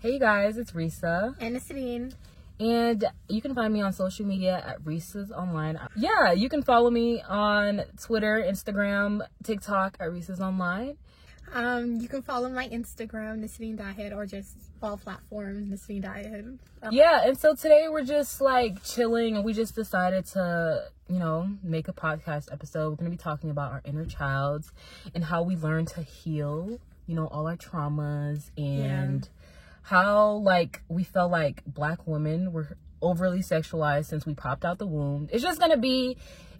Hey you guys, it's Risa. And it's. And you can find me on social media at Risa's Online. Yeah, you can follow me on Twitter, Instagram, TikTok at Risa's Online. Um, you can follow my Instagram, Nisreen Diet, or just all platforms, Nisreen Diet. Um, yeah, and so today we're just like chilling and we just decided to, you know, make a podcast episode. We're going to be talking about our inner child and how we learn to heal, you know, all our traumas and yeah. How like we felt like black women were overly sexualized since we popped out the womb. It's just going to be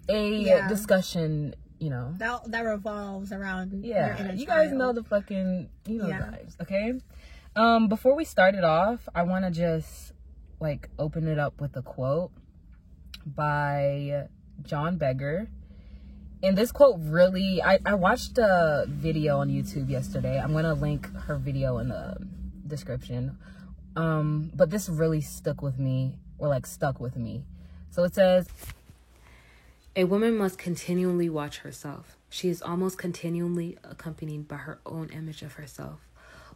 a yeah. discussion you know that that revolves around yeah you guys know the fucking you know yeah. vibes okay um before we start it off i want to just like open it up with a quote by john Berger and this quote really I, I watched a video on youtube yesterday i'm gonna link her video in the description um but this really stuck with me or like stuck with me so it says a woman must continually watch herself. She is almost continually accompanied by her own image of herself.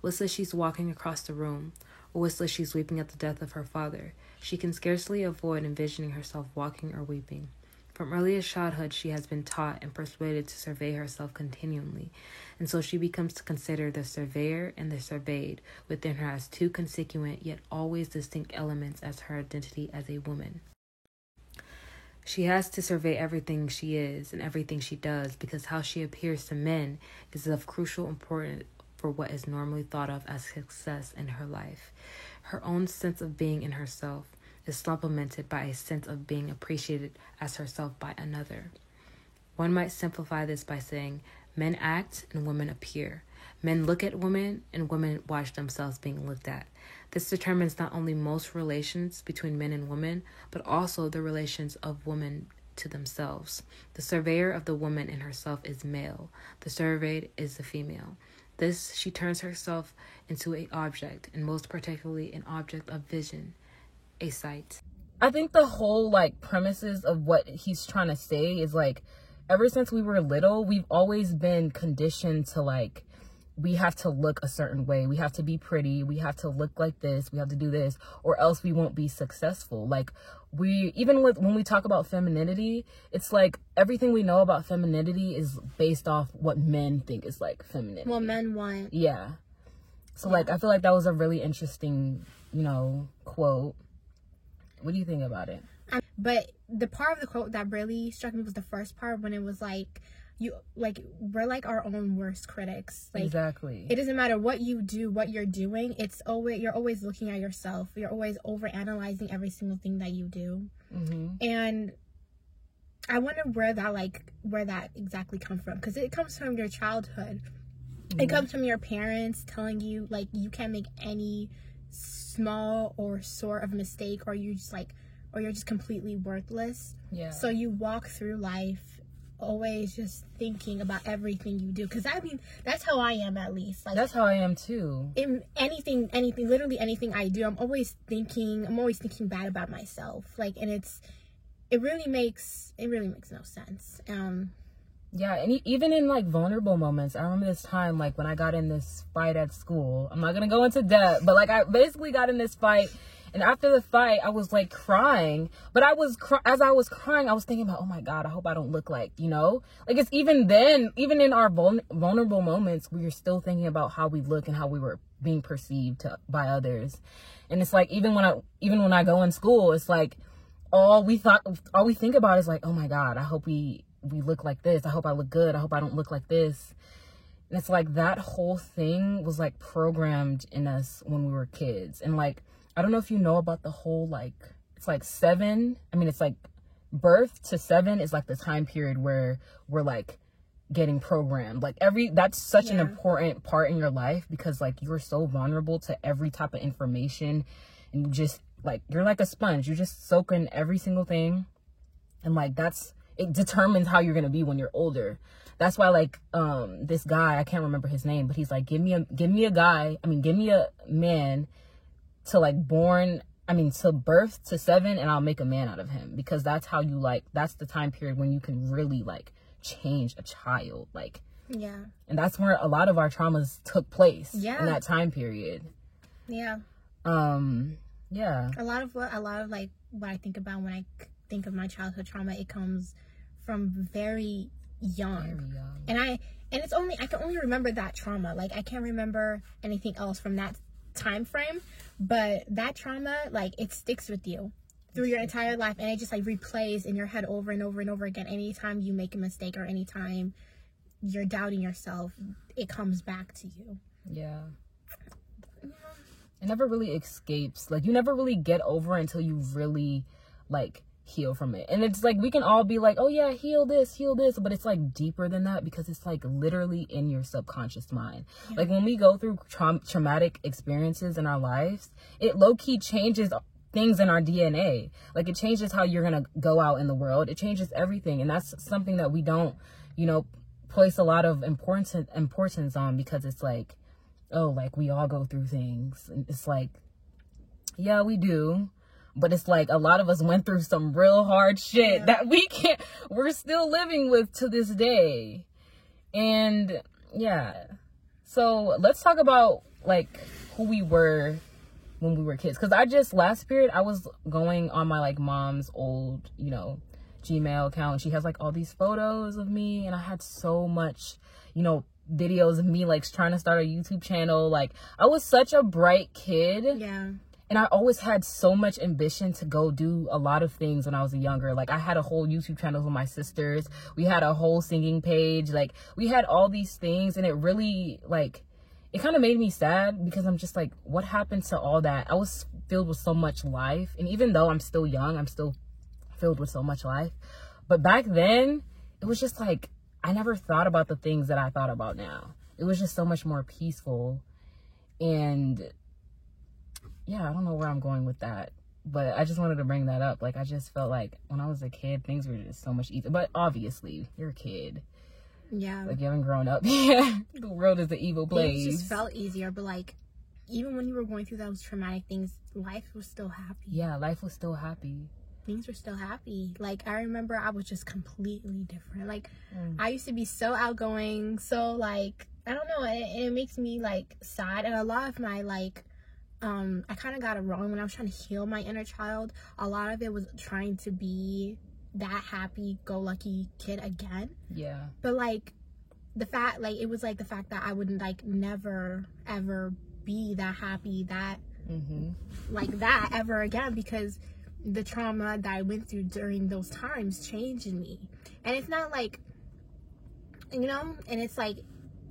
Whistler she's walking across the room, or whistler she's weeping at the death of her father. She can scarcely avoid envisioning herself walking or weeping. From earliest childhood, she has been taught and persuaded to survey herself continually, and so she becomes to consider the surveyor and the surveyed within her as two consequent yet always distinct elements as her identity as a woman. She has to survey everything she is and everything she does because how she appears to men is of crucial importance for what is normally thought of as success in her life. Her own sense of being in herself is supplemented by a sense of being appreciated as herself by another. One might simplify this by saying men act and women appear. Men look at women and women watch themselves being looked at. This determines not only most relations between men and women, but also the relations of women to themselves. The surveyor of the woman in herself is male, the surveyed is the female. This she turns herself into an object, and most particularly an object of vision, a sight. I think the whole like premises of what he's trying to say is like ever since we were little, we've always been conditioned to like we have to look a certain way. We have to be pretty. We have to look like this. We have to do this or else we won't be successful. Like we even with when we talk about femininity, it's like everything we know about femininity is based off what men think is like feminine. What men want. Yeah. So yeah. like I feel like that was a really interesting, you know, quote. What do you think about it? Um, but the part of the quote that really struck me was the first part when it was like you like we're like our own worst critics like exactly it doesn't matter what you do what you're doing it's always you're always looking at yourself you're always over analyzing every single thing that you do mm-hmm. and i wonder where that like where that exactly comes from because it comes from your childhood mm-hmm. it comes from your parents telling you like you can't make any small or sort of mistake or you just like or you're just completely worthless. Yeah. So you walk through life always just thinking about everything you do because i mean that's how i am at least like that's how i am too. in anything anything literally anything i do i'm always thinking i'm always thinking bad about myself like and it's it really makes it really makes no sense. Um yeah and even in like vulnerable moments i remember this time like when i got in this fight at school i'm not gonna go into depth but like i basically got in this fight and after the fight, I was like crying. But I was, as I was crying, I was thinking about, oh my God, I hope I don't look like, you know? Like it's even then, even in our vul- vulnerable moments, we are still thinking about how we look and how we were being perceived to, by others. And it's like, even when I, even when I go in school, it's like, all we thought, all we think about is like, oh my God, I hope we, we look like this. I hope I look good. I hope I don't look like this. And it's like that whole thing was like programmed in us when we were kids. And like, I don't know if you know about the whole like it's like seven. I mean, it's like birth to seven is like the time period where we're like getting programmed. Like every that's such yeah. an important part in your life because like you're so vulnerable to every type of information and just like you're like a sponge. You just soak in every single thing. And like that's it determines how you're gonna be when you're older. That's why like um this guy, I can't remember his name, but he's like, give me a give me a guy, I mean give me a man to like born I mean, to birth to seven, and I'll make a man out of him because that's how you like. That's the time period when you can really like change a child, like. Yeah. And that's where a lot of our traumas took place. Yeah. In that time period. Yeah. Um, yeah. A lot of what a lot of like what I think about when I think of my childhood trauma, it comes from very young. Very young. And I and it's only I can only remember that trauma. Like I can't remember anything else from that time frame, but that trauma like it sticks with you through your entire life and it just like replays in your head over and over and over again anytime you make a mistake or anytime you're doubting yourself it comes back to you yeah it never really escapes like you never really get over until you really like heal from it and it's like we can all be like oh yeah heal this heal this but it's like deeper than that because it's like literally in your subconscious mind yeah. like when we go through tra- traumatic experiences in our lives it low-key changes things in our DNA. Like it changes how you're going to go out in the world. It changes everything. And that's something that we don't, you know, place a lot of importance importance on because it's like, oh, like we all go through things. And it's like, yeah, we do. But it's like a lot of us went through some real hard shit yeah. that we can't, we're still living with to this day. And yeah. So let's talk about like who we were when we were kids because i just last period i was going on my like mom's old you know gmail account she has like all these photos of me and i had so much you know videos of me like trying to start a youtube channel like i was such a bright kid yeah and I always had so much ambition to go do a lot of things when I was younger. Like I had a whole YouTube channel with my sisters. We had a whole singing page. Like we had all these things and it really like it kind of made me sad because I'm just like, what happened to all that? I was filled with so much life. And even though I'm still young, I'm still filled with so much life. But back then, it was just like, I never thought about the things that I thought about now. It was just so much more peaceful. And yeah, I don't know where I'm going with that. But I just wanted to bring that up. Like, I just felt like when I was a kid, things were just so much easier. But obviously, you're a kid yeah. Like you haven't grown up. yeah. The world is an evil place. It just felt easier, but like even when you were going through those traumatic things, life was still happy. Yeah, life was still happy. Things were still happy. Like I remember I was just completely different. Like mm. I used to be so outgoing, so like I don't know, it, it makes me like sad and a lot of my like um I kind of got it wrong when I was trying to heal my inner child. A lot of it was trying to be that happy go lucky kid again. Yeah. But like the fact like it was like the fact that I wouldn't like never ever be that happy that mm-hmm. like that ever again because the trauma that I went through during those times changed me. And it's not like you know, and it's like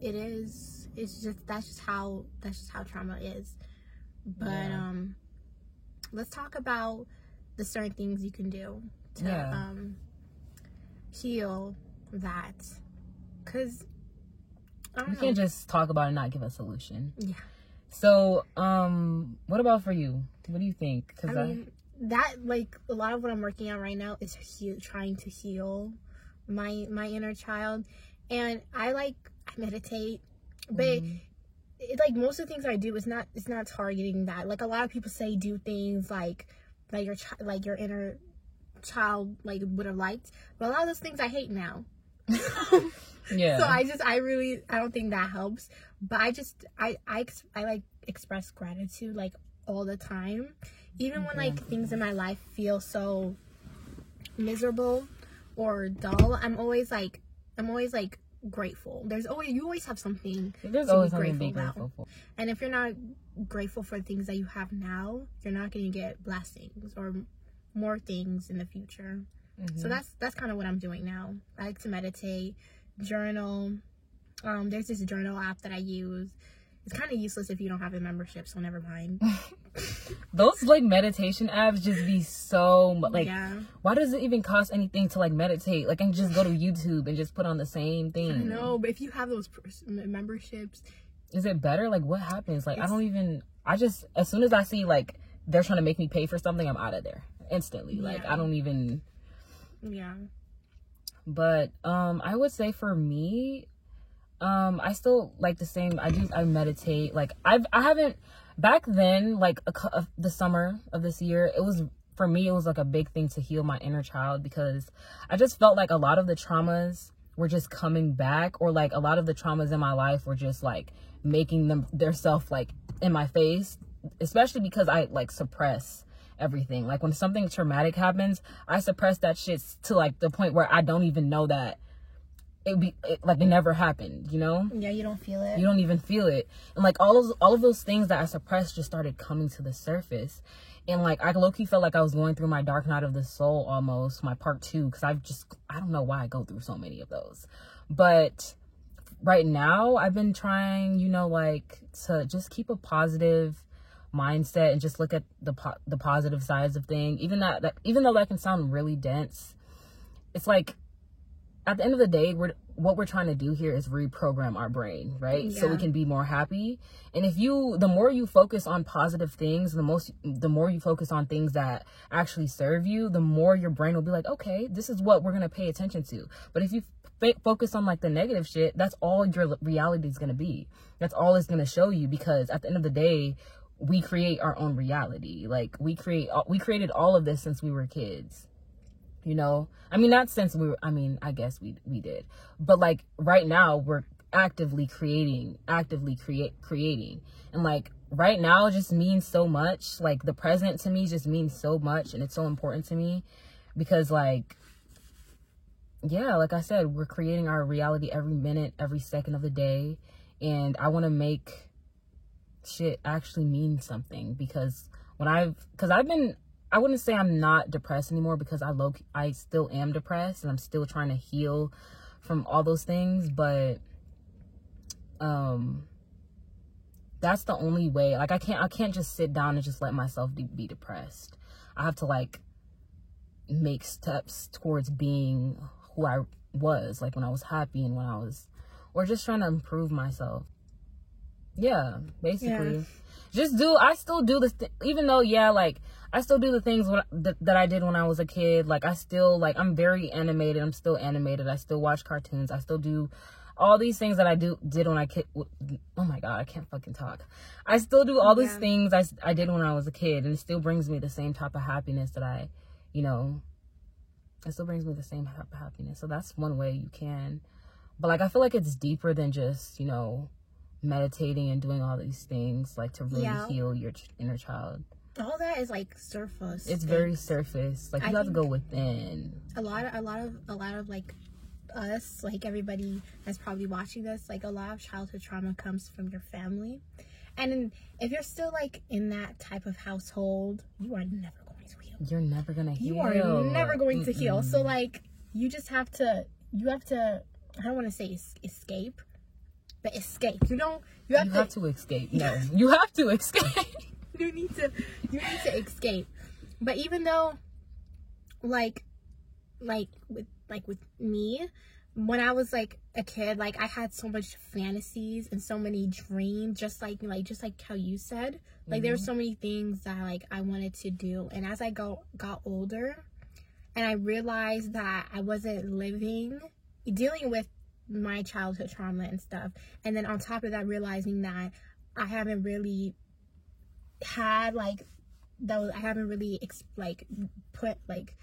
it is it's just that's just how that's just how trauma is. But yeah. um let's talk about the certain things you can do to yeah. um, heal that. Because you can't just talk about it and not give a solution. Yeah. So, um, what about for you? What do you think? Cause I mean, I... that like a lot of what I'm working on right now is he- trying to heal my my inner child, and I like I meditate, but. Mm-hmm. It, like most of the things I do is not it's not targeting that. Like a lot of people say do things like like your child like your inner child like would have liked. But a lot of those things I hate now. yeah. So I just I really I don't think that helps. But I just I I I like express gratitude like all the time. Even when like things in my life feel so miserable or dull, I'm always like I'm always like grateful. There's always you always have something There's to always be grateful, be grateful about. For. And if you're not grateful for the things that you have now, you're not gonna get blessings or more things in the future. Mm-hmm. So that's that's kind of what I'm doing now. I like to meditate, journal. Um, there's this journal app that I use. It's kind of useless if you don't have a membership, so never mind. Those like meditation apps just be so like. Yeah. Why does it even cost anything to like meditate? Like, I can just go to YouTube and just put on the same thing. No, but if you have those memberships, is it better? Like, what happens? Like, I don't even. I just as soon as I see like they're trying to make me pay for something, I'm out of there instantly. Yeah. Like I don't even Yeah. But um I would say for me um I still like the same I do I meditate like I've I haven't back then like a, a, the summer of this year it was for me it was like a big thing to heal my inner child because I just felt like a lot of the traumas were just coming back or like a lot of the traumas in my life were just like making them their self like in my face especially because I like suppress everything. Like when something traumatic happens, I suppress that shit to like the point where I don't even know that it be it, like it never happened, you know? Yeah, you don't feel it. You don't even feel it. And like all of all of those things that I suppressed just started coming to the surface. And like I low-key felt like I was going through my dark night of the soul almost, my part two, because I've just I don't know why I go through so many of those. But right now I've been trying, you know, like to just keep a positive mindset and just look at the po- the positive sides of things. Even that, that even though that can sound really dense, it's like at the end of the day, we're what we're trying to do here is reprogram our brain, right? Yeah. So we can be more happy. And if you the more you focus on positive things, the most the more you focus on things that actually serve you, the more your brain will be like, "Okay, this is what we're going to pay attention to." But if you f- focus on like the negative shit, that's all your reality is going to be. That's all it's going to show you because at the end of the day, we create our own reality. Like we create we created all of this since we were kids you know? I mean not since we were i mean i guess we we did. But like right now we're actively creating actively create creating. And like right now just means so much. Like the present to me just means so much and it's so important to me because like yeah like i said we're creating our reality every minute every second of the day. And i want to make shit actually mean something because when i've because i've been I wouldn't say I'm not depressed anymore because I low I still am depressed and I'm still trying to heal from all those things, but um that's the only way. Like I can't I can't just sit down and just let myself be, be depressed. I have to like make steps towards being who I was like when I was happy and when I was or just trying to improve myself. Yeah, basically. Yeah. Just do I still do this th- even though yeah, like I still do the things when, th- that I did when I was a kid. Like I still like I'm very animated. I'm still animated. I still watch cartoons. I still do all these things that I do did when I kid. Oh my god, I can't fucking talk. I still do all these things I I did when I was a kid, and it still brings me the same type of happiness that I, you know, it still brings me the same type of happiness. So that's one way you can. But like I feel like it's deeper than just you know meditating and doing all these things like to really yeah. heal your inner child all that is like surface. It's very surface. Like you I have to go within. A lot of a lot of a lot of like us, like everybody that's probably watching this, like a lot of childhood trauma comes from your family. And if you're still like in that type of household, you are never going to heal. You're never gonna heal. You are never going to heal. So like you just have to you have to I don't want to say escape, but escape. You know, you have, you to, have to escape. No, you have to escape. you need to you need to escape. But even though like like with like with me, when I was like a kid, like I had so much fantasies and so many dreams, just like like just like how you said. Like mm-hmm. there were mm-hmm. so many things that like I wanted to do. And as I go got older and I realized that I wasn't living dealing with my childhood trauma and stuff. And then on top of that realizing that I haven't really had like those I haven't really ex- like put like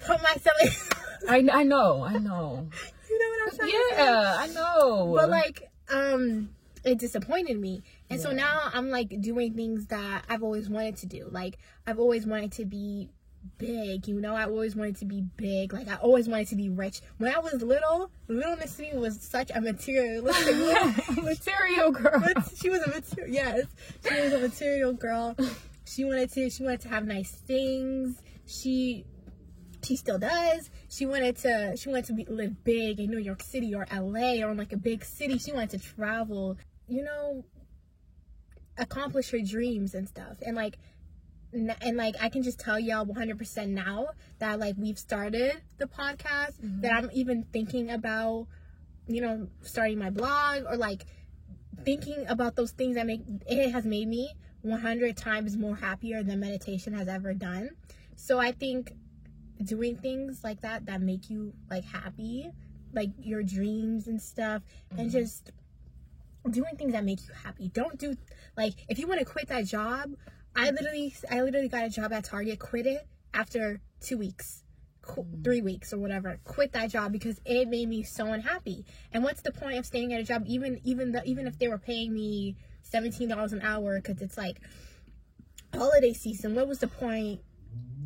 put myself in I I know, I know. you know what I'm saying? Yeah, I know. But like um it disappointed me. And yeah. so now I'm like doing things that I've always wanted to do. Like I've always wanted to be big, you know. I always wanted to be big. Like I always wanted to be rich. When I was little, little Miss Me was such a materialistic material girl. She was a material yes. She was a material girl. She wanted to she wanted to have nice things. She she still does. She wanted to she wanted to be, live big in New York City or LA or in like a big city. She wanted to travel, you know, accomplish her dreams and stuff. And like and like I can just tell y'all 100% now that like we've started the podcast mm-hmm. that I'm even thinking about you know starting my blog or like thinking about those things that make it has made me 100 times more happier than meditation has ever done. So I think doing things like that that make you like happy, like your dreams and stuff mm-hmm. and just doing things that make you happy. Don't do like if you want to quit that job I literally, I literally got a job at Target, quit it after two weeks, qu- mm. three weeks or whatever. Quit that job because it made me so unhappy. And what's the point of staying at a job, even even the, even if they were paying me seventeen dollars an hour because it's like holiday season. What was the point?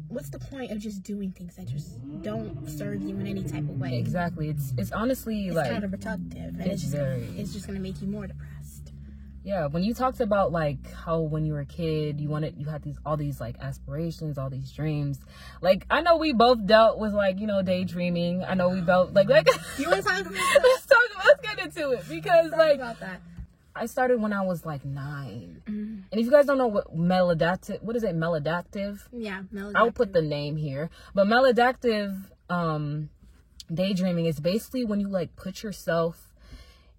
What's the point of just doing things that just don't serve you in any type of way? Exactly. It's it's honestly it's like counterproductive, and it's it's just very- it's just gonna make you more depressed. Yeah when you talked about like how when you were a kid you wanted you had these all these like aspirations all these dreams. Like i know we both dealt with like you know daydreaming. I know we both like like You want to talk about let's talk let's get into it because Talk like about that? i started when i was like nine. Mm, and if you guys don't know what maladaptive what is it? Maladaptive yeah, I'll put the name here. But maladaptive um daydreaming is basically when you like put yourself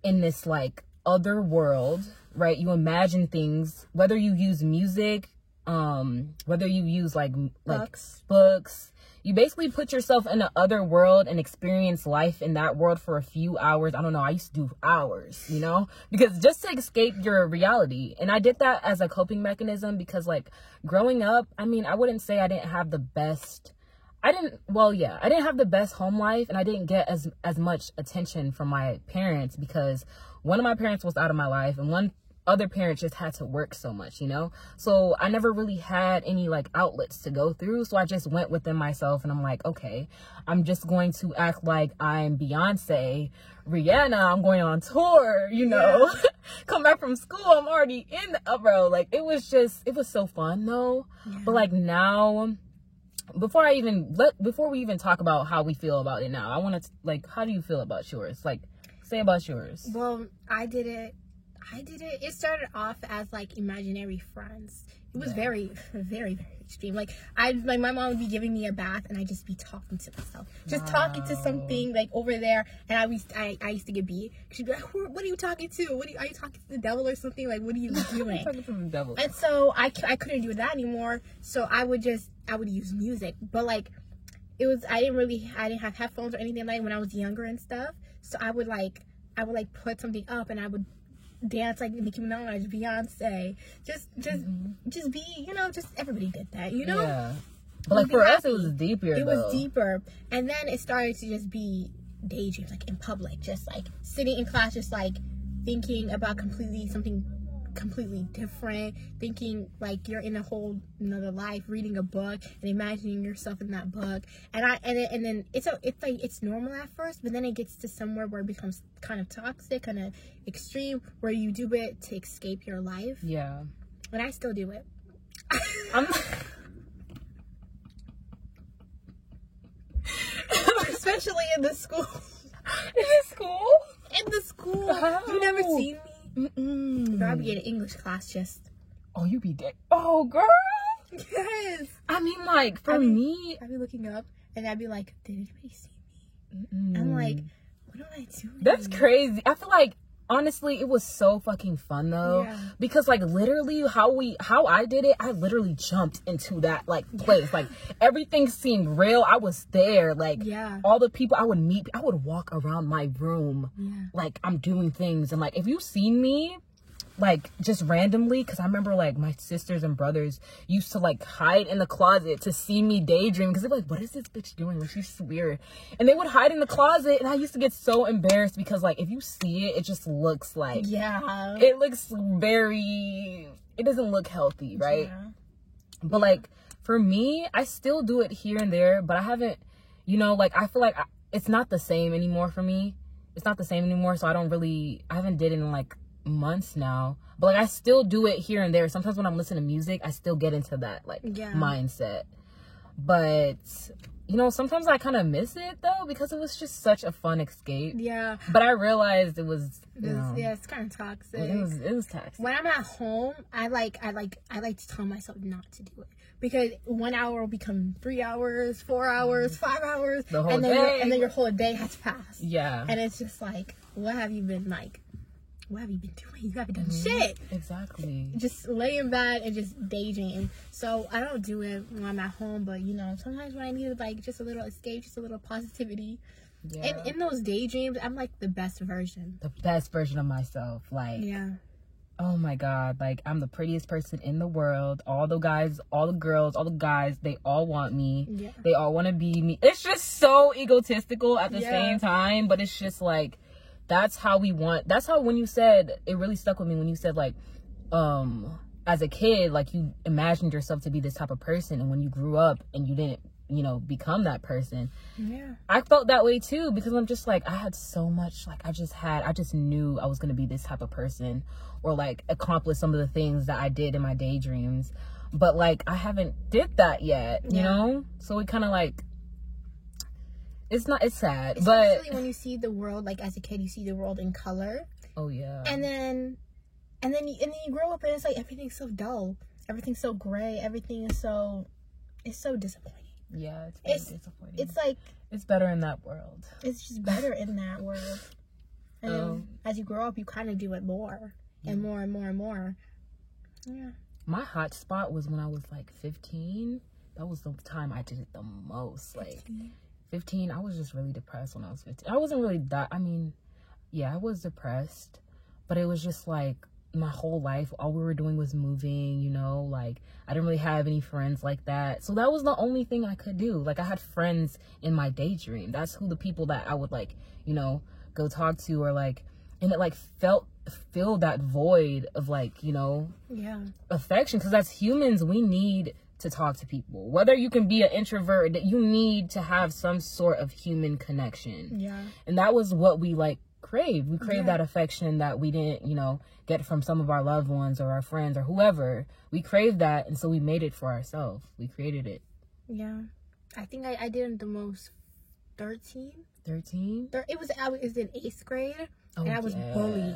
in this like other world, right? You imagine things, whether you use music, um, whether you use like like Books. books. You basically put yourself in the other world and experience life in that world for a few hours. I don't know. I used to do hours, you know, because just to escape your reality. And I did that as a coping mechanism because, like, growing up, I mean, I wouldn't say I didn't have the best. I didn't. Well, yeah, I didn't have the best home life, and I didn't get as as much attention from my parents because one of my parents was out of my life, and one other parents just had to work so much, you know? So I never really had any like outlets to go through. So I just went within myself and I'm like, okay, I'm just going to act like I'm Beyonce, Rihanna, I'm going on tour, you know? Come back from school, I'm already in the bro. Like it was just it was so fun though. But like now before I even let before we even talk about how we feel about it now, I want to like how do you feel about yours? Like say about yours. Well, I did it. I did it. It started off as like imaginary friends. It was Yeah. very, very, very extreme. Like I, like my mom would be giving me a bath, and I'd just be talking to myself, just talking to something like over there. And I was, I, I used to get beat. She'd be like, "What are you talking to? What are you, are you talking to the devil or something? Like, what are you doing?" talking to the devil. And so I, I couldn't do that anymore. So I would just I would use music, but like it was I didn't really I didn't have headphones or anything like when I was younger and stuff. So I would like I would like put something up and I would dance like Nicki Minaj, Beyonce, just just mm-hmm. just be you know just everybody did that you know. Yeah. But like for us, it was deeper. It though. was deeper, and then it started to just be daydreams, like in public, just like sitting in class, just like thinking about completely something completely different, thinking like you're in a whole another life, reading a book and imagining yourself in that book. And I and then, and then it's a, it's like it's normal at first, but then it gets to somewhere where it becomes kind of toxic, kind of extreme, where you do it to escape your life. Yeah. But I still do it. I'm. Especially in the school. In the school? in the school. You never seen me? Mm-mm. Girl, I be in English class just. Oh, you be dead. Oh, girl. Yes. I mean, like for I mean- me, I'd be looking up and I'd be like, did anybody see me? mm, I'm like, what am I doing? that's crazy. I feel like honestly, it was so fucking fun though, Yeah. because like literally how we how I did it, I literally jumped into that like place. Like everything seemed real. I was there. Like Yeah. all the people I would meet, I would walk around my room. Yeah. like I'm doing things and like if you've seen me like just randomly because I remember like my sisters and brothers used to like hide in the closet to see me daydream because they're like what is this bitch doing like she's weird and they would hide in the closet and I used to get so embarrassed because like if you see it it just looks like Yeah. it looks very it doesn't look healthy right Yeah. but like for me, I still do it here and there, but I haven't, you know, like I feel like I, it's not the same anymore for me. It's not the same anymore, so I don't really, I haven't did it in like months now. But like I still do it here and there. Sometimes when I'm listening to music, I still get into that like Yeah. mindset. But you know, sometimes I kind of miss it though because it was just such a fun escape. Yeah. But I realized it was, know, yeah, it's kind of toxic. it was it was toxic. when I'm at home, I like I like I like to tell myself not to do it because one hour will become three hours, four hours, mm. five hours, The whole and then day. And then your whole day has passed. Yeah. And it's just like, what have you been like? What have you been doing? You haven't done Mm-hmm. shit. Exactly. Just lay in bed and just daydream. So I don't do it when I'm at home, but you know, sometimes when I need like just a little escape, just a little positivity. Yeah. And in those daydreams, I'm like the best version. the best version of myself. Like Yeah. oh my god like i'm the prettiest person in the world all the guys all the girls all the guys they all want me Yeah. they all want to be me it's just so egotistical at the Yeah. same time but it's just like that's how we want that's how when you said it really stuck with me when you said like um as a kid like you imagined yourself to be this type of person and when you grew up and you didn't you know become that person. Yeah. I felt that way too because i'm just like i had so much like i just had i just knew i was going to be this type of person or like accomplish some of the things that i did in my daydreams. But like i haven't did that yet you yeah. know? So it kind of like it's not it's sad Especially but when you see the world like as a kid you see the world in color. Oh yeah. And then and then you, and then you grow up and it's like everything's so dull. Everything's so gray. Everything is so it's so disappointing. Yeah it's, it's disappointing. it's like it's better in that world. it's just better in that world. And um, as you grow up you kind of do it more and more and more and more. Yeah. My hot spot was when i was like 15 that was the time i did it the most like 15, 15 i was just really depressed when i was 15 i wasn't really that i mean yeah i was depressed but it was just like my whole life all we were doing was moving you know like i didn't really have any friends like that. So that was the only thing i could do. Like i had friends in my daydream. That's who the people that i would like you know go talk to or like and it like felt filled that void of like you know yeah. affection because as humans we need to talk to people whether you can be an introvert that you need to have some sort of human connection yeah and that was what we like crave. We crave yeah. that affection that we didn't, you know, get from some of our loved ones or our friends or whoever. We crave that, and so we made it for ourselves. We created it. Yeah, I think I, I did the most. Thirteen. Thirteen. It was I was in eighth grade, oh, and I was yeah. bullied.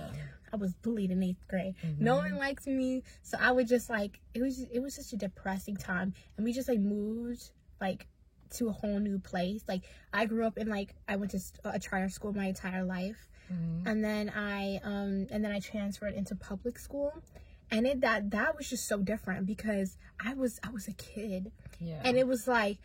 I was bullied in eighth grade. Mm-hmm. No one liked me, so I would just like it was. It was such a depressing time, and we just like moved like to a whole new place. Like I grew up in like I went to a charter school my entire life, mm-hmm. and then I um and then I transferred into public school, and it that that was just so different because I was I was a kid, yeah, and it was like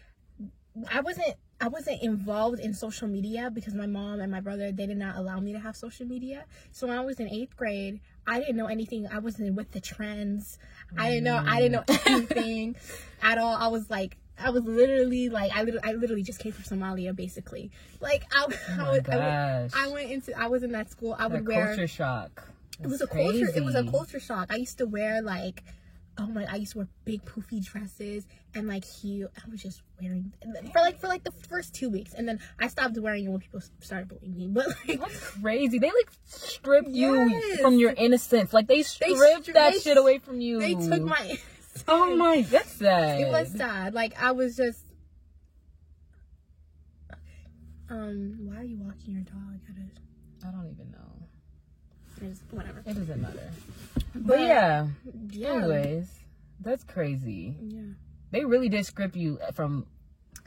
I wasn't I wasn't involved in social media because my mom and my brother they did not allow me to have social media. So when I was in eighth grade, I didn't know anything. I wasn't with the trends. I didn't know I didn't know mm. anything at all. I was like I was literally like I literally I literally just came from Somalia basically. Like I, oh I, was, I, I, went into I was in that school. I would that wear culture shock. It was a crazy. culture. It was a culture shock. I used to wear like oh my I used to wear big poofy dresses and like huge I was just wearing for like for like the first two weeks and then I stopped wearing it when people started bullying me. But like That's crazy. They like strip yes. you from your innocence. Like they stripped they stri- that they, shit away from you. They took my Oh my, that's sad. It was sad. Like I was just. Um, why are you walking your dog? I don't even know. It's whatever. It doesn't matter. But, but yeah. yeah. Anyways, that's crazy. Yeah. They really did script you from,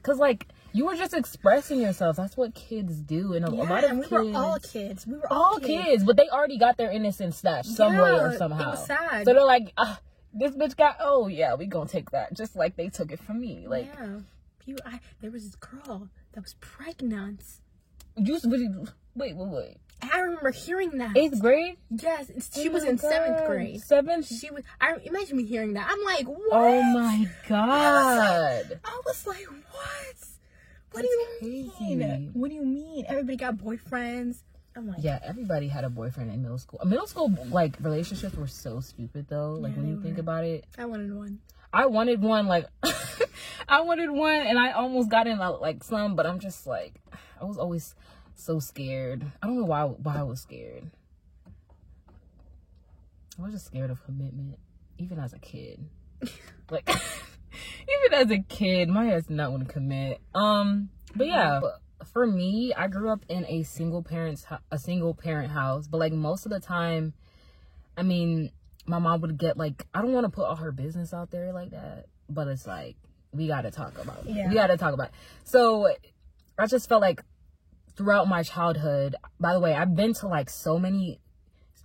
cause like you were just expressing yourself. That's what kids do, and a, yeah, a lot of we kids. We were all kids. We were all, all kids. kids. but they already got their innocence snatched some yeah, way or somehow. It was sad. So they're like, ah, this bitch got oh yeah we gonna take that just like they took it from me like yeah you I, there was this girl that was pregnant you wait wait wait I remember hearing that eighth grade. Yes, she oh was in God. seventh grade. Seventh. She was. I imagine me hearing that. I'm like, what? Oh my God! I was like, I was like what? What That's do you crazy. mean? What do you mean? Everybody got boyfriends. I'm like, yeah, everybody had a boyfriend in middle school. Middle school like relationships were so stupid though. Like yeah, when you were. think about it. I wanted one. I wanted one. Like I wanted one, and I almost got in like some, but I'm just like, I was always so scared. I don't know why why I was scared. I was just scared of commitment, even as a kid. like even as a kid, my ass did not want to commit. Um, but yeah. For me, I grew up in a single parents a single parent house, but like most of the time, I mean, my mom would get like I don't want to put all her business out there like that, but it's like we got to talk about it. Yeah. We got to talk about it. So I just felt like throughout my childhood, by the way, I've been to like so many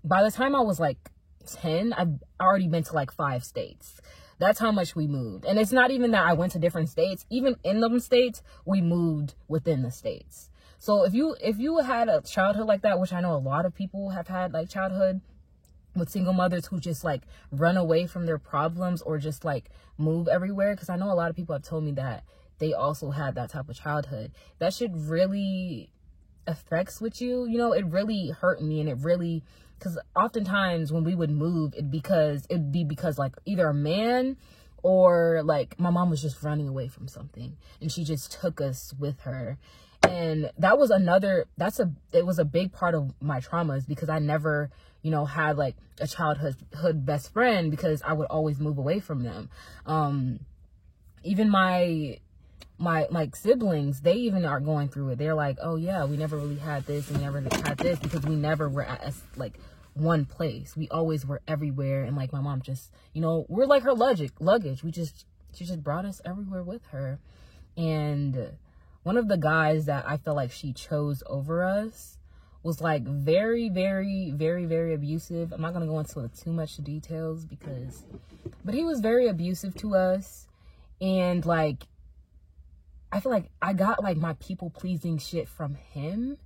by the time I was like 10, I've already been to like five states. That's how much we moved. And it's not even that I went to different states. Even in them states, we moved within the states. So if you if you had a childhood like that, which I know a lot of people have had like childhood with single mothers who just like run away from their problems or just like move everywhere because I know a lot of people have told me that they also had that type of childhood. That should really affects with you. You know, it really hurt me and it really because oftentimes when we would move, it because it'd be because like either a man or like my mom was just running away from something and she just took us with her and that was another that's a it was a big part of my traumas because i never you know had like a childhood best friend because i would always move away from them um even my my like siblings they even are going through it. They're like oh yeah we never really had this and we never had this because we never were at like one place. We always were everywhere and like my mom just you know we're like her luggage luggage. We just she just brought us everywhere with her. And one of the guys that i felt like she chose over us was like very very very very abusive. I'm not going to go into too much details because but he was very abusive to us. And like I feel like I got like my people pleasing shit from him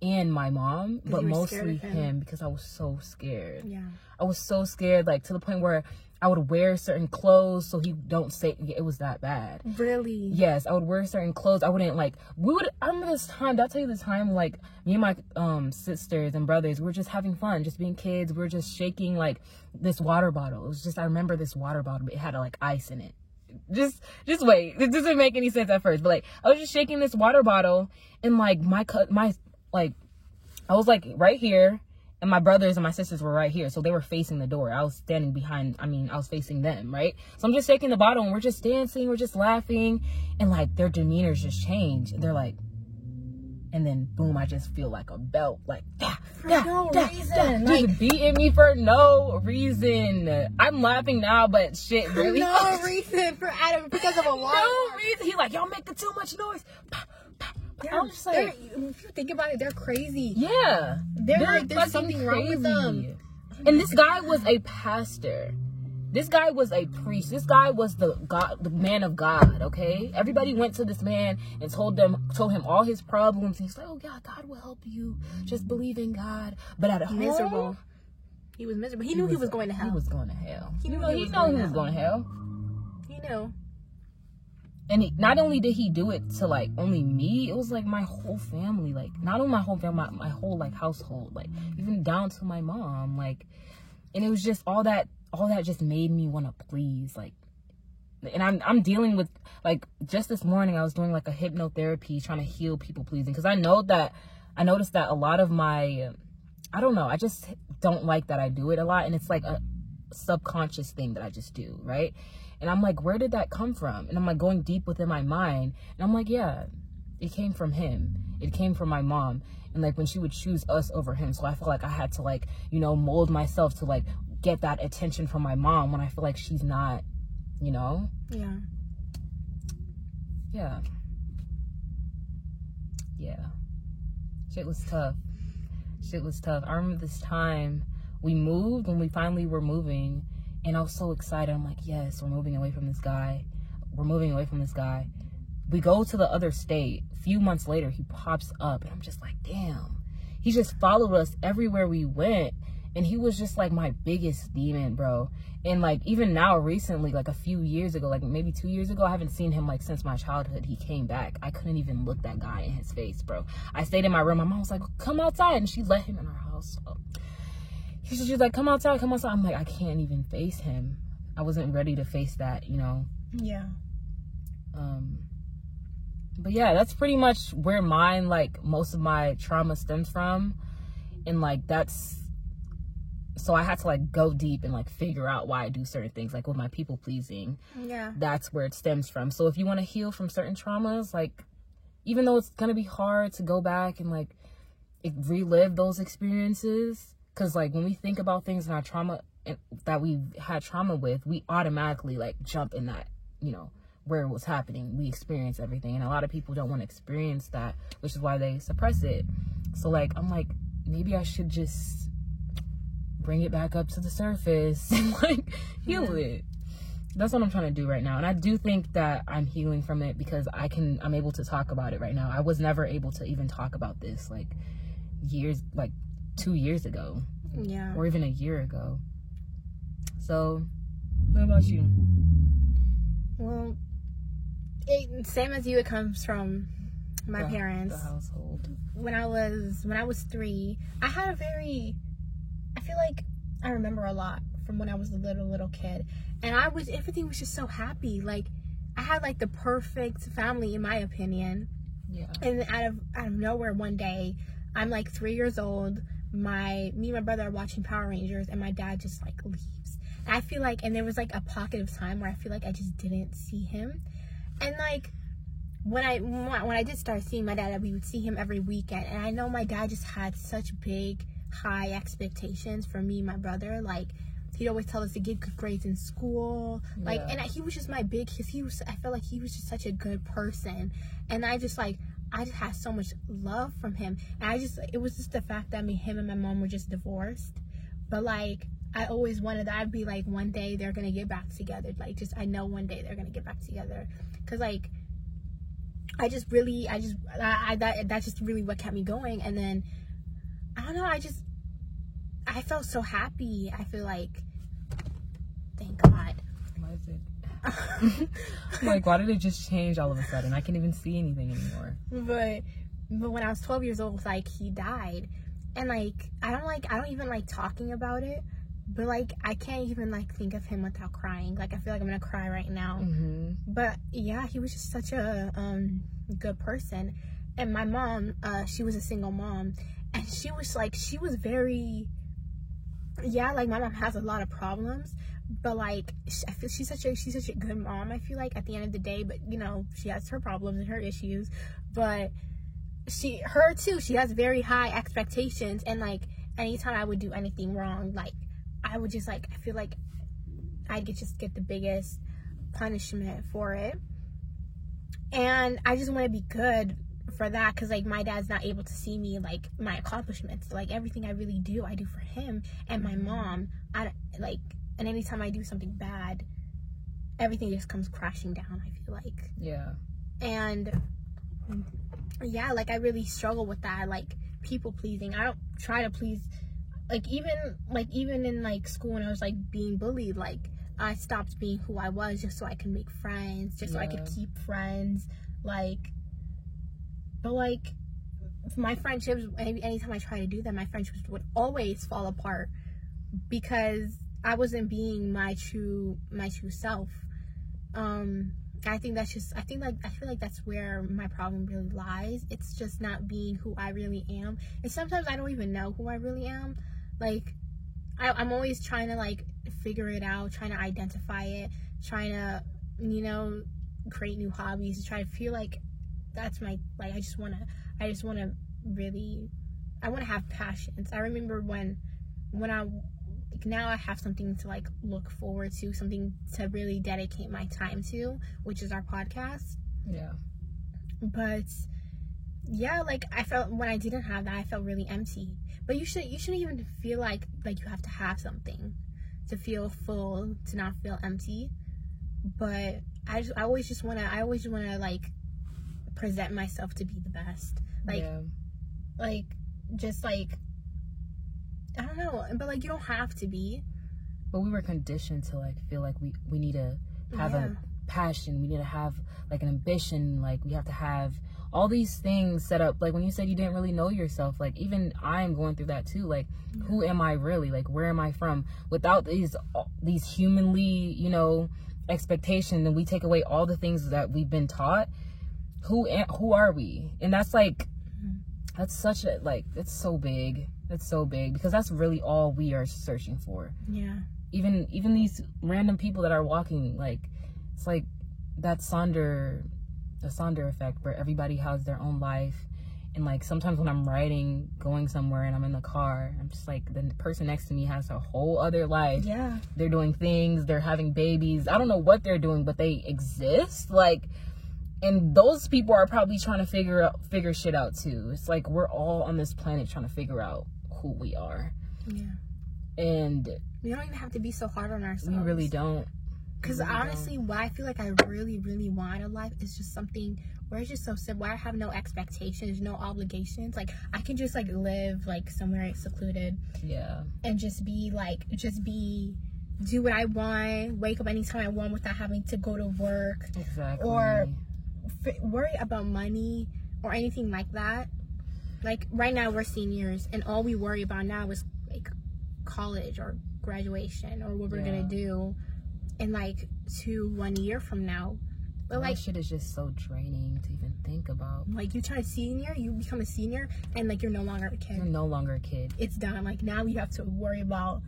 and my mom, but mostly him. him. because I was so scared. Yeah. I was so scared, like to the point where I would wear certain clothes so he don't say it was that bad. Really? Yes, I would wear certain clothes. I wouldn't like we would I remember this time, did I tell you this time like me and my um sisters and brothers, we were just having fun, just being kids. We were just shaking like this water bottle. It was just I remember this water bottle, but it had like ice in it just just wait. It doesn't make any sense at first. But like I was just shaking this water bottle and like my cut my like I was like right here and my brothers and my sisters were right here. So they were facing the door. I was standing behind I mean, I was facing them, right? So I'm just shaking the bottle and we're just dancing, we're just laughing, and like their demeanors just change. And they're like and then boom, I just feel like a belt, like da, for da, no da, reason, da, like, just beating me for no reason. I'm laughing now, but shit, really, no reason for Adam because of a lot. No reason. He's like, y'all making too much noise. Yeah, I'm just like, if you think about it, they're crazy. Yeah, they're, they're like, there's something crazy. wrong with them. And this guy was a pastor. This guy was a priest. This guy was the God, the man of God. Okay, everybody went to this man and told them, told him all his problems. He's like, "Oh God, God will help you. Just believe in God." But at home, miserable. He was miserable. He, he knew was, he was going to hell. He was going to hell. He knew he, he, was, going he was going to hell. He knew. And he, not only did he do it to like only me, it was like my whole family. Like not only my whole family, my, my whole like household. Like even down to my mom. Like, and it was just all that all that just made me want to please like and I'm I'm dealing with like just this morning I was doing like a hypnotherapy trying to heal people pleasing because I know that I noticed that a lot of my I don't know I just don't like that I do it a lot and it's like a subconscious thing that I just do right? And I'm like where did that come from? And I'm like going deep within my mind and I'm like yeah it came from him. It came from my mom. And like when she would choose us over him so I felt like I had to like you know mold myself to like get that attention from my mom when I feel like she's not, you know? Yeah. Yeah. Yeah. Shit was tough. Shit was tough. I remember this time we moved when we finally were moving and I was so excited. I'm like, yes, we're moving away from this guy. We're moving away from this guy. We go to the other state. A few months later, he pops up and I'm just like, damn. He just followed us everywhere we went and he was just like my biggest demon bro. And like even now recently like a few years ago like maybe two years ago i haven't seen him like since my childhood. He came back. I couldn't even look that guy in his face bro. I stayed in my room. My mom was like come outside. And she let him in our house. So she was like come outside come outside. I'm like i can't even face him. I wasn't ready to face that you know? Yeah. Um but yeah that's pretty much where mine like most of my trauma stems from. And like that's so I had to like go deep and like figure out why I do certain things, like with my people pleasing. Yeah. That's where it stems from. So if you want to heal from certain traumas, like even though it's gonna be hard to go back and like relive those experiences, because like when we think about things in our trauma eh, that we had trauma with, we automatically like jump in that, you know, where it was happening. We experience everything, and a lot of people don't want to experience that, which is why they suppress it. So like I'm like maybe I should just bring it back up to the surface and like heal yeah. it. That's what i'm trying to do right now and i do think that i'm healing from it because i can i'm able to talk about it right now. I was never able to even talk about this like years like two years ago. Yeah. Or even a year ago. So what about you? Well it, same as you it comes from my the, parents. the household. When i was when i was three i had a very feel like I remember a lot from when I was a little little kid, and I was everything was just so happy. Like I had like the perfect family in my opinion. Yeah. And out of out of nowhere one day, I'm like three years old. My me and my brother are watching Power Rangers, and my dad just like leaves. And I feel like, and there was like a pocket of time where I feel like I just didn't see him, and like when I when I did start seeing my dad, we would see him every weekend, and I know my dad just had such big, high expectations for me, and my brother, like he'd always tell us to get good grades in school. Like yeah. and he was just my big because he was i felt like he was just such a good person. And i just like i just had so much love from him. And i just it was just the fact that me him and my mom were just divorced. But like i always wanted that i'd be like one day they're gonna get back together. Like just i know one day they're gonna get back together. Because like I just really, I just, I, I that that's just really what kept me going. And then, I don't know, I just, I felt so happy. I feel like, thank God. Why is it? like, why did it just change all of a sudden? I can't even see anything anymore. But, but when I was 12 years old, like he died, and like I don't like, I don't even like talking about it but like I can't even like think of him without crying. Like I feel like I'm gonna cry right now. Mm-hmm. But yeah, he was just such a um, good person. And my mom, uh, she was a single mom, and she was like, she was very, yeah, like my mom has a lot of problems, but like I feel she's such a she's such a good mom. I feel like at the end of the day, but you know she has her problems and her issues, but she her too she has very high expectations and like anytime I would do anything wrong, like I would just like I feel like I'd get just get the biggest punishment for it. And I just want to be good for that because like my dad's not able to see me like my accomplishments. Like everything i really do i do for him and my mm-hmm. mom. I like and anytime i do something bad everything just comes crashing down i feel like. Yeah. And yeah like i really struggle with that like people pleasing. I don't try to please like even like even in like school when I was like being bullied, like I stopped being who I was just so I could make friends, just yeah. so I could keep friends. Like, but like my friendships, anytime I try to do that, my friendships would always fall apart because I wasn't being my true my true self. Um, I think that's just I think like I feel like that's where my problem really lies. It's just not being who I really am. And sometimes I don't even know who I really am. Like I, I'm always trying to like figure it out, trying to identify it, trying to, you know, create new hobbies, try to feel like that's my like I just wanna I just wanna really I wanna have passions. I remember when when I like now I have something to like look forward to, something to really dedicate my time to, which is our podcast. Yeah. But yeah, like I felt when I didn't have that, I felt really empty. But you should you shouldn't even feel like like you have to have something to feel full, to not feel empty. But I just I always just wanna I always wanna like present myself to be the best. Like yeah. like just like I don't know, but like you don't have to be. But we were conditioned to like feel like we we need to have yeah. a passion. We need to have like an ambition. Like we have to have all these things set up like when you said you didn't really know yourself like even i'm going through that too like yeah. who am i really like where am i from without these these humanly you know expectation and we take away all the things that we've been taught who who are we and that's like mm-hmm. that's such a like it's so big it's so big because that's really all we are searching for yeah even even these random people that are walking like it's like that sonder the Sonder effect where everybody has their own life. And like sometimes when I'm riding, going somewhere and I'm in the car, I'm just like the person next to me has a whole other life. Yeah. They're doing things, they're having babies. I don't know what they're doing, but they exist. Like and those people are probably trying to figure out figure shit out too. It's like we're all on this planet trying to figure out who we are. Yeah. And we don't even have to be so hard on ourselves. We really don't. Because honestly, what I feel like I really, really want in life is just something where it's just so simple. Where I have no expectations, no obligations. Like I can just like live like somewhere secluded. Yeah. And just be like, just be, do what I want, wake up anytime I want without having to go to work. Exactly. Or f- worry about money or anything like that. Like right now we're seniors, and all we worry about now is like college or graduation or what we're yeah. gonna do in like two one year from now. But like shit is just so draining to even think about. Like you turn a senior, you become a senior, and like you're no longer a kid. You're no longer a kid. It's done. Like now you have to worry about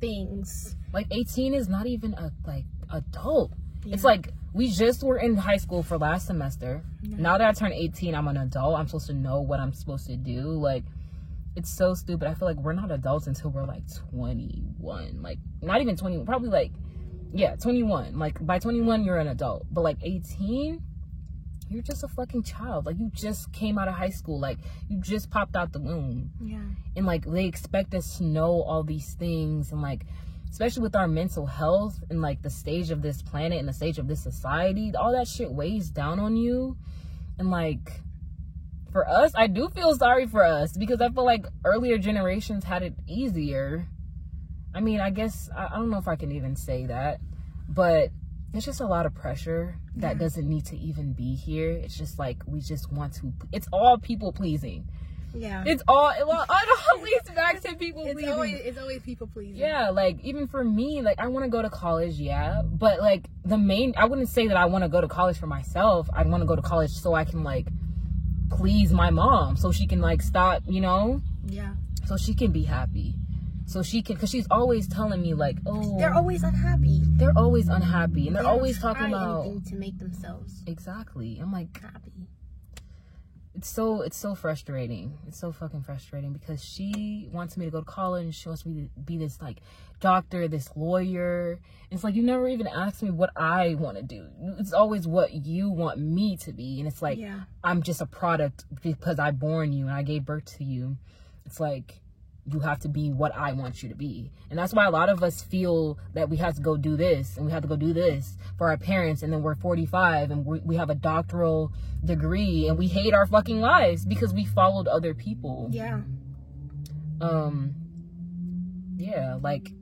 things. Like 18 is not even a like adult. Yeah. It's like we just were in high school for last semester. Yeah. Now that I turned 18, I'm an adult. I'm supposed to know what I'm supposed to do. Like it's so stupid. I feel like we're not adults until we're like 21. Like not even 20, probably like yeah, 21. Like by 21 you're an adult. But like 18, you're just a fucking child. Like you just came out of high school. Like you just popped out the womb. Yeah. And like they expect us to know all these things and like especially with our mental health and like the stage of this planet and the stage of this society, all that shit weighs down on you. And like for us, I do feel sorry for us because I feel like earlier generations had it easier. I mean, I guess I, I don't know if I can even say that, but it's just a lot of pressure that yeah. doesn't need to even be here. It's just like we just want to. It's all people pleasing. Yeah. It's all well, it always back to people it's pleasing. Always, it's always people pleasing. Yeah, like even for me, like I want to go to college, yeah, but like the main, I wouldn't say that I want to go to college for myself. I want to go to college so I can like please my mom, so she can like stop, you know. Yeah. So she can be happy so she can because she's always telling me like oh they're always unhappy they're always unhappy and they're, they're always talking about to make themselves exactly i'm like happy it's so it's so frustrating. It's so fucking frustrating because she wants me to go to college. She wants me to be this like doctor this lawyer. It's like you never even asked me what i want to do. It's always what you want me to be. And it's like yeah. i'm just a product because i born you and i gave birth to you. It's like you have to be what I want you to be. And that's why a lot of us feel that we have to go do this and we have to go do this for our parents. And then we're 45 and we, we have a doctoral degree and we hate our fucking lives because we followed other people. Yeah. Um, yeah, like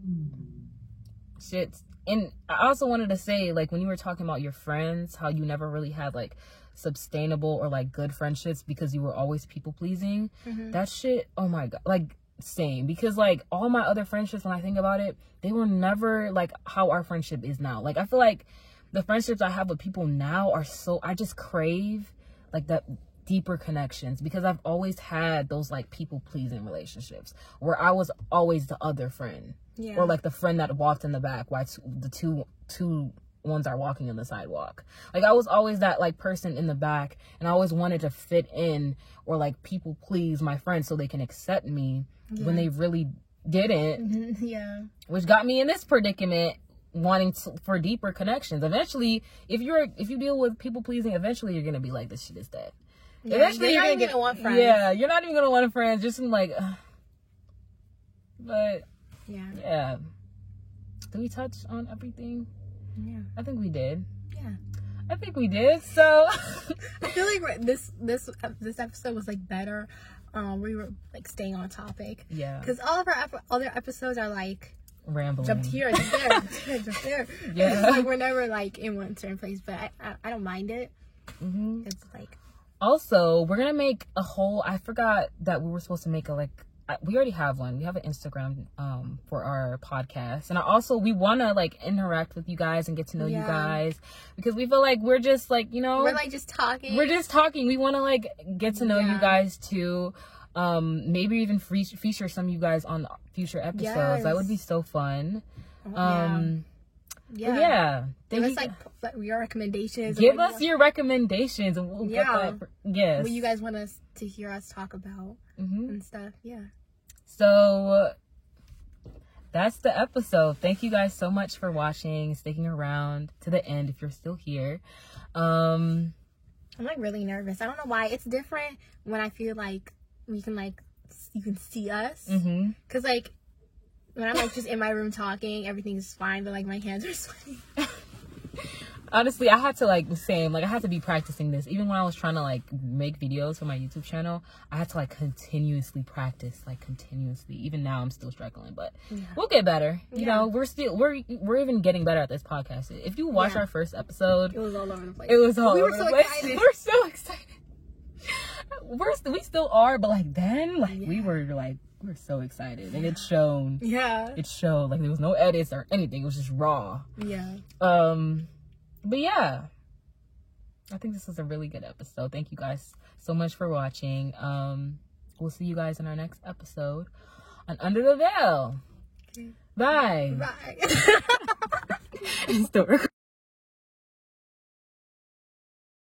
shit. And I also wanted to say, like, when you were talking about your friends, how you never really had like sustainable or like good friendships because you were always people pleasing. Mm-hmm. That shit, oh my god. Like same because like all my other friendships when I think about it, they were never like how our friendship is now. Like I feel like the friendships I have with people now are so I just crave like that deeper connections because I've always had those like people pleasing relationships where I was always the other friend. Yeah. Or like the friend that walked in the back while the two two ones are walking on the sidewalk. Like I was always that like person in the back and I always wanted to fit in or like people please my friends so they can accept me yeah. when they really didn't. yeah. Which got me in this predicament wanting to, for deeper connections. Eventually, if you're if you deal with people pleasing, eventually you're gonna be like, this shit is dead. Yeah, eventually you're, you're gonna, gonna want friends. Yeah, you're not even gonna want friends. Just like, uh, but yeah, yeah. Did we touch on everything? Yeah, I think we did. Yeah. I think we did. So I feel like this this this episode was like better um, we were like staying on topic. Yeah. Because all of our ep- other episodes are like rambling. Jumped here, jumped there, jumped there, jumped there. Yeah. like we're never like in one certain place, but I I, I don't mind it. Mm-hmm. It's like. Also, we're gonna make a whole. I forgot that we were supposed to make a like we already have one. We have an Instagram um for our podcast. And I also we want to like interact with you guys and get to know yeah. you guys because we feel like we're just like, you know, we're like just talking. We're just talking. We want to like get to know yeah. you guys too. Um maybe even free- feature some of you guys on future episodes. Yes. That would be so fun. Oh, um yeah. Yeah. Yeah. Give us like your recommendations. Give us your recommendations and we'll yeah. that. Yes. What you guys want us to hear us talk about mm-hmm. and stuff. Yeah. So that's the episode. Thank you guys so much for watching, sticking around to the end if you're still here. Um I'm like really nervous. I don't know why. It's different when I feel like we can like you can see us. Mm-hmm. Cause like when I'm like just in my room talking, everything's fine, but like my hands are sweating. honestly i had to like the same like i had to be practicing this even when i was trying to like make videos for my youtube channel i had to like continuously practice like continuously even now i'm still struggling but yeah. we'll get better you yeah. know we're still we're we're even getting better at this podcast if you watch yeah. our first episode it was all over the place it was all we over were so the place excited. we're so excited we're we still are but like then like we were like we're so excited, and it's shown. Yeah. It showed like there was no edits or anything. It was just raw. Yeah. Um, but yeah, I think this was a really good episode. Thank you guys so much for watching. Um, we'll see you guys in our next episode on Under the Veil. Okay. Bye. Bye. Historical.